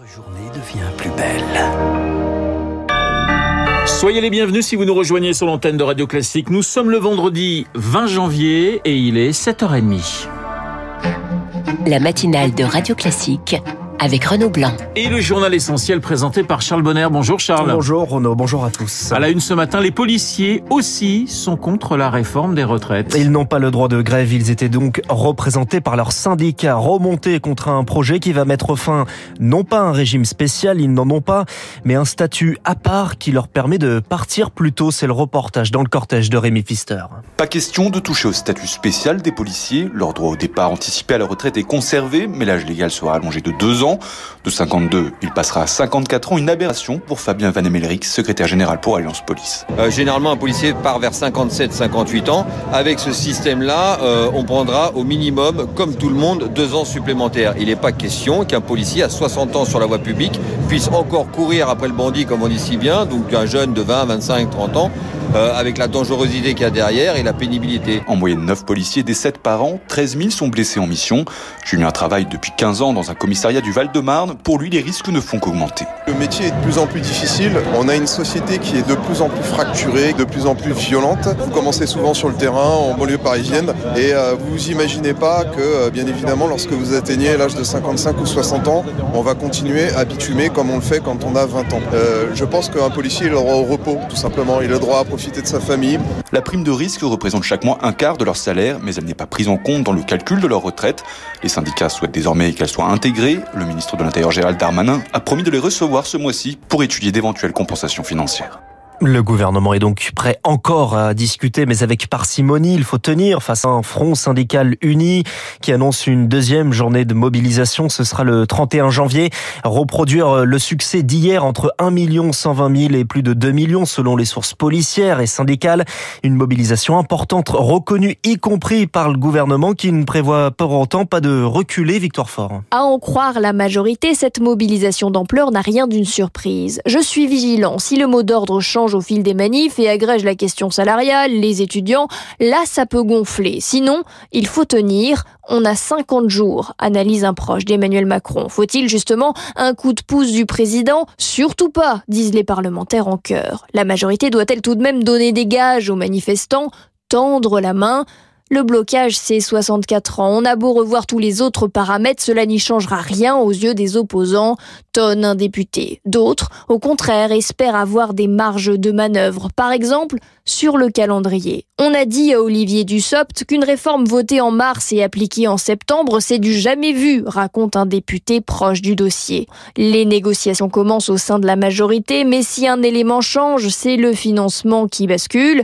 Votre journée devient plus belle. Soyez les bienvenus si vous nous rejoignez sur l'antenne de Radio Classique. Nous sommes le vendredi 20 janvier et il est 7h30. La matinale de Radio Classique avec Renaud Blanc. Et le journal essentiel présenté par Charles Bonner. Bonjour Charles. Bonjour Renaud, bonjour à tous. À la une ce matin, les policiers aussi sont contre la réforme des retraites. Ils n'ont pas le droit de grève, ils étaient donc représentés par leur syndicat, remontés contre un projet qui va mettre fin non pas à un régime spécial, ils n'en ont pas, mais un statut à part qui leur permet de partir plus tôt. C'est le reportage dans le cortège de Rémi Pfister. Pas question de toucher au statut spécial des policiers. Leur droit au départ anticipé à la retraite est conservé, mais l'âge légal sera allongé de deux ans. De 52, il passera à 54 ans, une aberration pour Fabien Van Emelric, secrétaire général pour Alliance Police. Euh, généralement, un policier part vers 57-58 ans. Avec ce système-là, euh, on prendra au minimum, comme tout le monde, deux ans supplémentaires. Il n'est pas question qu'un policier à 60 ans sur la voie publique puisse encore courir après le bandit, comme on dit si bien, donc un jeune de 20, 25, 30 ans, euh, avec la dangerosité qu'il y a derrière et la pénibilité. En moyenne, 9 policiers, des 7 par an, 13 000 sont blessés en mission. Julien travaille depuis 15 ans dans un commissariat du Val-de-Marne. Pour lui, les risques ne font qu'augmenter. Le métier est de plus en plus difficile. On a une société qui est de plus en plus fracturée, de plus en plus violente. Vous commencez souvent sur le terrain, en banlieue parisienne, et euh, vous imaginez pas que, euh, bien évidemment, lorsque vous atteignez l'âge de 55 ou 60 ans, on va continuer à bitumer comme on le fait quand on a 20 ans. Euh, je pense qu'un policier, il a le droit au repos, tout simplement. Il a le droit à La prime de risque représente chaque mois un quart de leur salaire, mais elle n'est pas prise en compte dans le calcul de leur retraite. Les syndicats souhaitent désormais qu'elle soit intégrée. Le ministre de l'Intérieur Gérald Darmanin a promis de les recevoir ce mois-ci pour étudier d'éventuelles compensations financières. Le gouvernement est donc prêt encore à discuter, mais avec parcimonie. Il faut tenir face à un front syndical uni qui annonce une deuxième journée de mobilisation. Ce sera le 31 janvier. Reproduire le succès d'hier entre 1 120 000 et plus de 2 millions selon les sources policières et syndicales. Une mobilisation importante reconnue, y compris par le gouvernement qui ne prévoit pour autant pas de reculer. Victoire Fort. À en croire la majorité, cette mobilisation d'ampleur n'a rien d'une surprise. Je suis vigilant. Si le mot d'ordre change au fil des manifs et agrège la question salariale, les étudiants, là ça peut gonfler. Sinon, il faut tenir. On a 50 jours, analyse un proche d'Emmanuel Macron. Faut-il justement un coup de pouce du président? Surtout pas, disent les parlementaires en chœur. La majorité doit-elle tout de même donner des gages aux manifestants, tendre la main? Le blocage, c'est 64 ans. On a beau revoir tous les autres paramètres, cela n'y changera rien aux yeux des opposants, tonne un député. D'autres, au contraire, espèrent avoir des marges de manœuvre. Par exemple, sur le calendrier. On a dit à Olivier Dussopt qu'une réforme votée en mars et appliquée en septembre, c'est du jamais vu, raconte un député proche du dossier. Les négociations commencent au sein de la majorité, mais si un élément change, c'est le financement qui bascule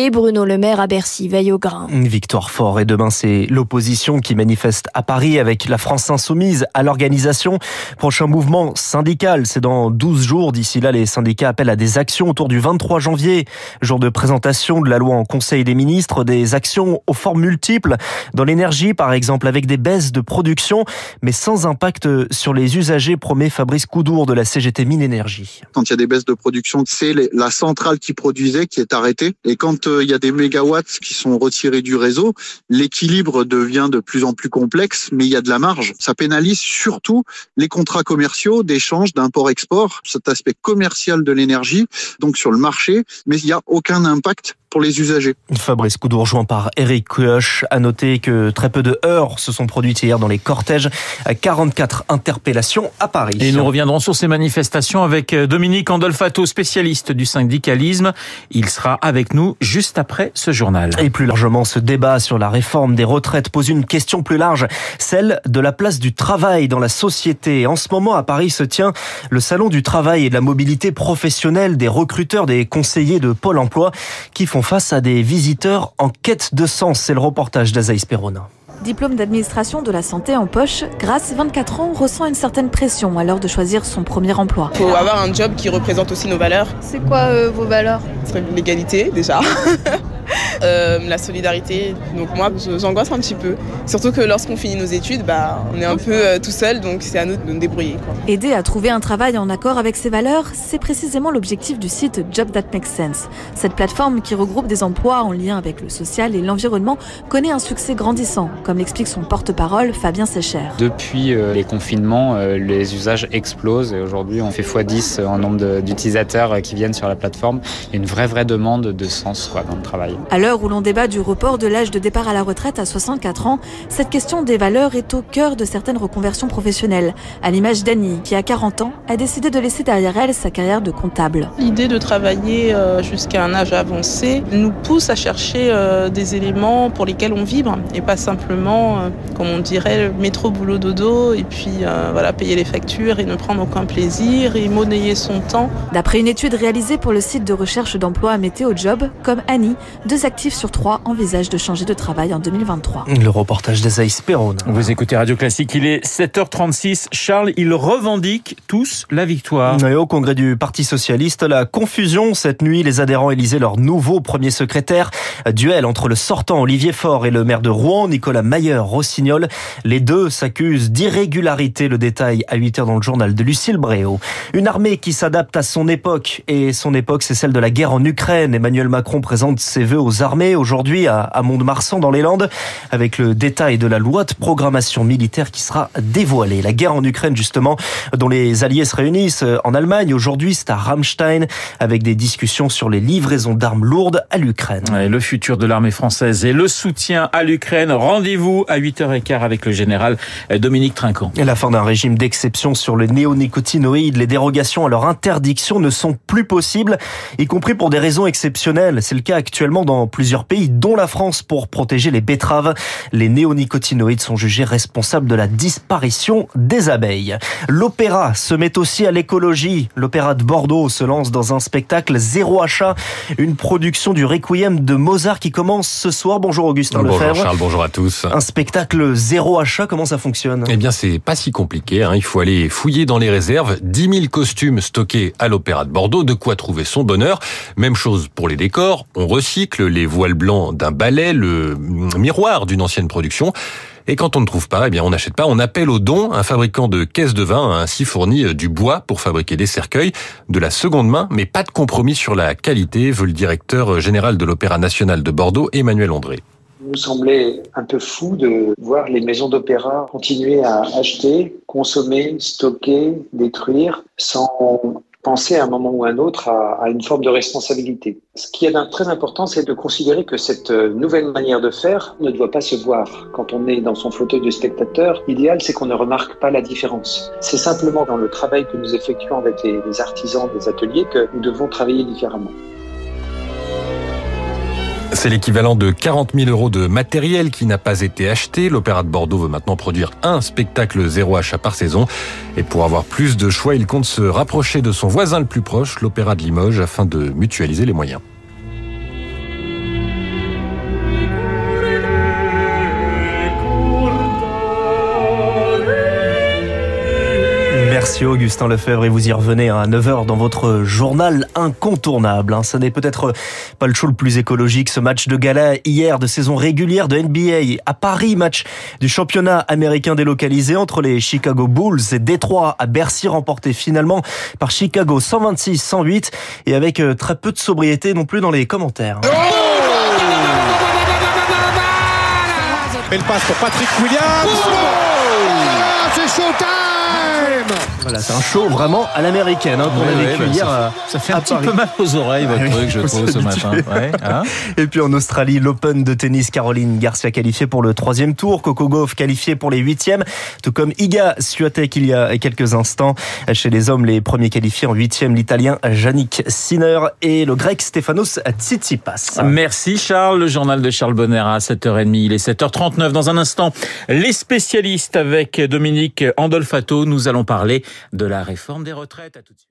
et Bruno Le Maire à Bercy veille au grain. Victoire fort et demain c'est l'opposition qui manifeste à Paris avec la France insoumise à l'organisation. Prochain mouvement syndical, c'est dans 12 jours. D'ici là, les syndicats appellent à des actions autour du 23 janvier, jour de présentation de la loi en Conseil des ministres, des actions aux formes multiples dans l'énergie par exemple avec des baisses de production mais sans impact sur les usagers, promet Fabrice Coudour de la CGT Mine Énergie. Quand il y a des baisses de production, c'est la centrale qui produisait qui est arrêtée et quand il y a des mégawatts qui sont retirés du réseau, l'équilibre devient de plus en plus complexe, mais il y a de la marge. Ça pénalise surtout les contrats commerciaux d'échange d'import-export, cet aspect commercial de l'énergie, donc sur le marché, mais il n'y a aucun impact pour les usagers. Fabrice Coudour rejoint par Eric Kioch. À noter que très peu de heures se sont produites hier dans les cortèges. 44 interpellations à Paris. Et nous reviendrons sur ces manifestations avec Dominique Andolfato, spécialiste du syndicalisme. Il sera avec nous juste après ce journal. Et plus largement, ce débat sur la réforme des retraites pose une question plus large, celle de la place du travail dans la société. En ce moment, à Paris se tient le salon du travail et de la mobilité professionnelle des recruteurs, des conseillers de Pôle emploi qui font face à des visiteurs en quête de sens. C'est le reportage d'Azaïs Perrona. Diplôme d'administration de la santé en poche, Grace, 24 ans, ressent une certaine pression à l'heure de choisir son premier emploi. Il faut avoir un job qui représente aussi nos valeurs. C'est quoi euh, vos valeurs? L'égalité déjà. euh, la solidarité. Donc moi, j'angoisse un petit peu. Surtout que lorsqu'on finit nos études, bah, on est un peu euh, tout seul, donc c'est à nous de nous débrouiller. Quoi. Aider à trouver un travail en accord avec ses valeurs, c'est précisément l'objectif du site Job That Makes Sense. Cette plateforme qui regroupe des emplois en lien avec le social et l'environnement connaît un succès grandissant, comme l'explique son porte-parole Fabien Secher. Depuis euh, les confinements, euh, les usages explosent et aujourd'hui on fait x10 en nombre d'utilisateurs qui viennent sur la plateforme. Il y a une vraie vraie demande de sens quoi, dans le travail. À l'heure où l'on débat du report de l'âge de départ à la retraite à 64 ans, cette question des valeurs est au cœur de certaines reconversions professionnelles. À l'image d'Annie, qui à 40 ans a décidé de laisser derrière elle sa carrière de comptable. L'idée de travailler euh, jusqu'à un âge avancé nous pousse à chercher euh, des éléments pour lesquels on vibre et pas simplement, euh, comme on dirait, métro, boulot, dodo et puis voilà, payer les factures et ne prendre aucun plaisir et monnayer son temps. D'après une étude réalisée pour le site de recherche d'emploi Météo Job, comme Annie, deux actifs sur trois envisagent de changer de travail en 2023. Le reportage d'Azaïs Perron. Vous écoutez Radio Classique, il est 7h36. Charles, ils revendiquent tous la victoire. Et au congrès du Parti Socialiste, la confusion cette nuit, les adhérents élisaient leur nouveau premier secrétaire. Duel entre le sortant Olivier Faure et le maire de Rouen, Nicolas Mayer-Rossignol. Les deux s'accusent d'irrégularité. Le détail à 8h dans le journal de Lucille Bréau. Une armée qui s'adapte à son époque. Et son époque, c'est celle de la guerre en Ukraine. Emmanuel Macron présente ses vœux aux armées aujourd'hui à Mont-de-Marsan dans les Landes avec le détail de la loi de programmation militaire qui sera dévoilée. La guerre en Ukraine justement dont les alliés se réunissent en Allemagne aujourd'hui, c'est à Ramstein avec des discussions sur les livraisons d'armes lourdes à l'Ukraine. le futur de l'armée française et le soutien à l'Ukraine. Rendez-vous à 8h15 avec le général Dominique Trinquant. Et la fin d'un régime d'exception sur les néonicotinoïdes, les dérogations à leur interdiction ne sont plus possibles, y compris pour des raisons exceptionnelles. C'est le cas actuellement dans plusieurs pays, dont la France, pour protéger les betteraves. Les néonicotinoïdes sont jugés responsables de la disparition des abeilles. L'opéra se met aussi à l'écologie. L'opéra de Bordeaux se lance dans un spectacle zéro achat, une production du Requiem de Mozart qui commence ce soir. Bonjour Augustin bonjour Lefebvre. Charles, bonjour à tous. Un spectacle zéro achat, comment ça fonctionne? Eh bien, c'est pas si compliqué. Hein. Il faut aller fouiller dans les réserves. 10 000 costumes stockés à l'Opéra de Bordeaux. De quoi trouver son bonheur. Même chose pour les décors. On recycle les voiles blancs d'un ballet, le miroir d'une ancienne production. Et quand on ne trouve pas, eh bien on n'achète pas, on appelle au don. Un fabricant de caisses de vin a ainsi fourni euh, du bois pour fabriquer des cercueils, de la seconde main, mais pas de compromis sur la qualité, veut le directeur euh, général de l'Opéra national de Bordeaux, Emmanuel André nous semblait un peu fou de voir les maisons d'opéra continuer à acheter, consommer, stocker, détruire sans penser à un moment ou à un autre à, une forme de responsabilité. Ce qui est très important, c'est de considérer que cette euh, nouvelle manière de faire ne doit pas se voir quand on est dans son fauteuil de spectateur. L'idéal, c'est qu'on ne remarque pas la différence. C'est simplement dans le travail que nous effectuons avec les artisans des ateliers que nous devons travailler différemment. C'est l'équivalent de 40 000 euros de matériel qui n'a pas été acheté. L'Opéra de Bordeaux veut maintenant produire un spectacle zéro achat par saison. Et pour avoir plus de choix, il compte se rapprocher de son voisin le plus proche, l'Opéra de Limoges, afin de mutualiser les moyens. Merci Augustin Lefebvre et vous y revenez à 9h dans votre journal incontournable. Ce n'est peut-être pas le show le plus écologique, ce match de gala hier de saison régulière de NBA à Paris, match du championnat américain délocalisé entre les Chicago Bulls et Détroit à Bercy remporté finalement par Chicago 126-108 et avec très peu de sobriété non plus dans les commentaires. Belle passe pour Patrick Williams. Oh c'est showtime voilà, c'est un show vraiment à l'américaine hein, qu'on a ouais, vécu bah, hier ça- à- ça fait un petit Paris. peu mal aux oreilles, votre Ouais, truc, je trouve, ce matin. Ouais, hein Et puis en Australie, l'Open de tennis, Caroline Garcia qualifiée pour le troisième tour, Coco Gauff qualifiée pour les huitièmes, tout comme Iga Swiatek il y a quelques instants. Chez les hommes, les premiers qualifiés en huitième, l'Italien Yannick Sinner et le Grec Stefanos Tsitsipas. Merci Charles, le journal de Charles Bonner à 7h30, il est 7h39. Dans un instant, les spécialistes avec Dominique Andolfato, nous allons parler de la réforme des retraites. À tout de suite.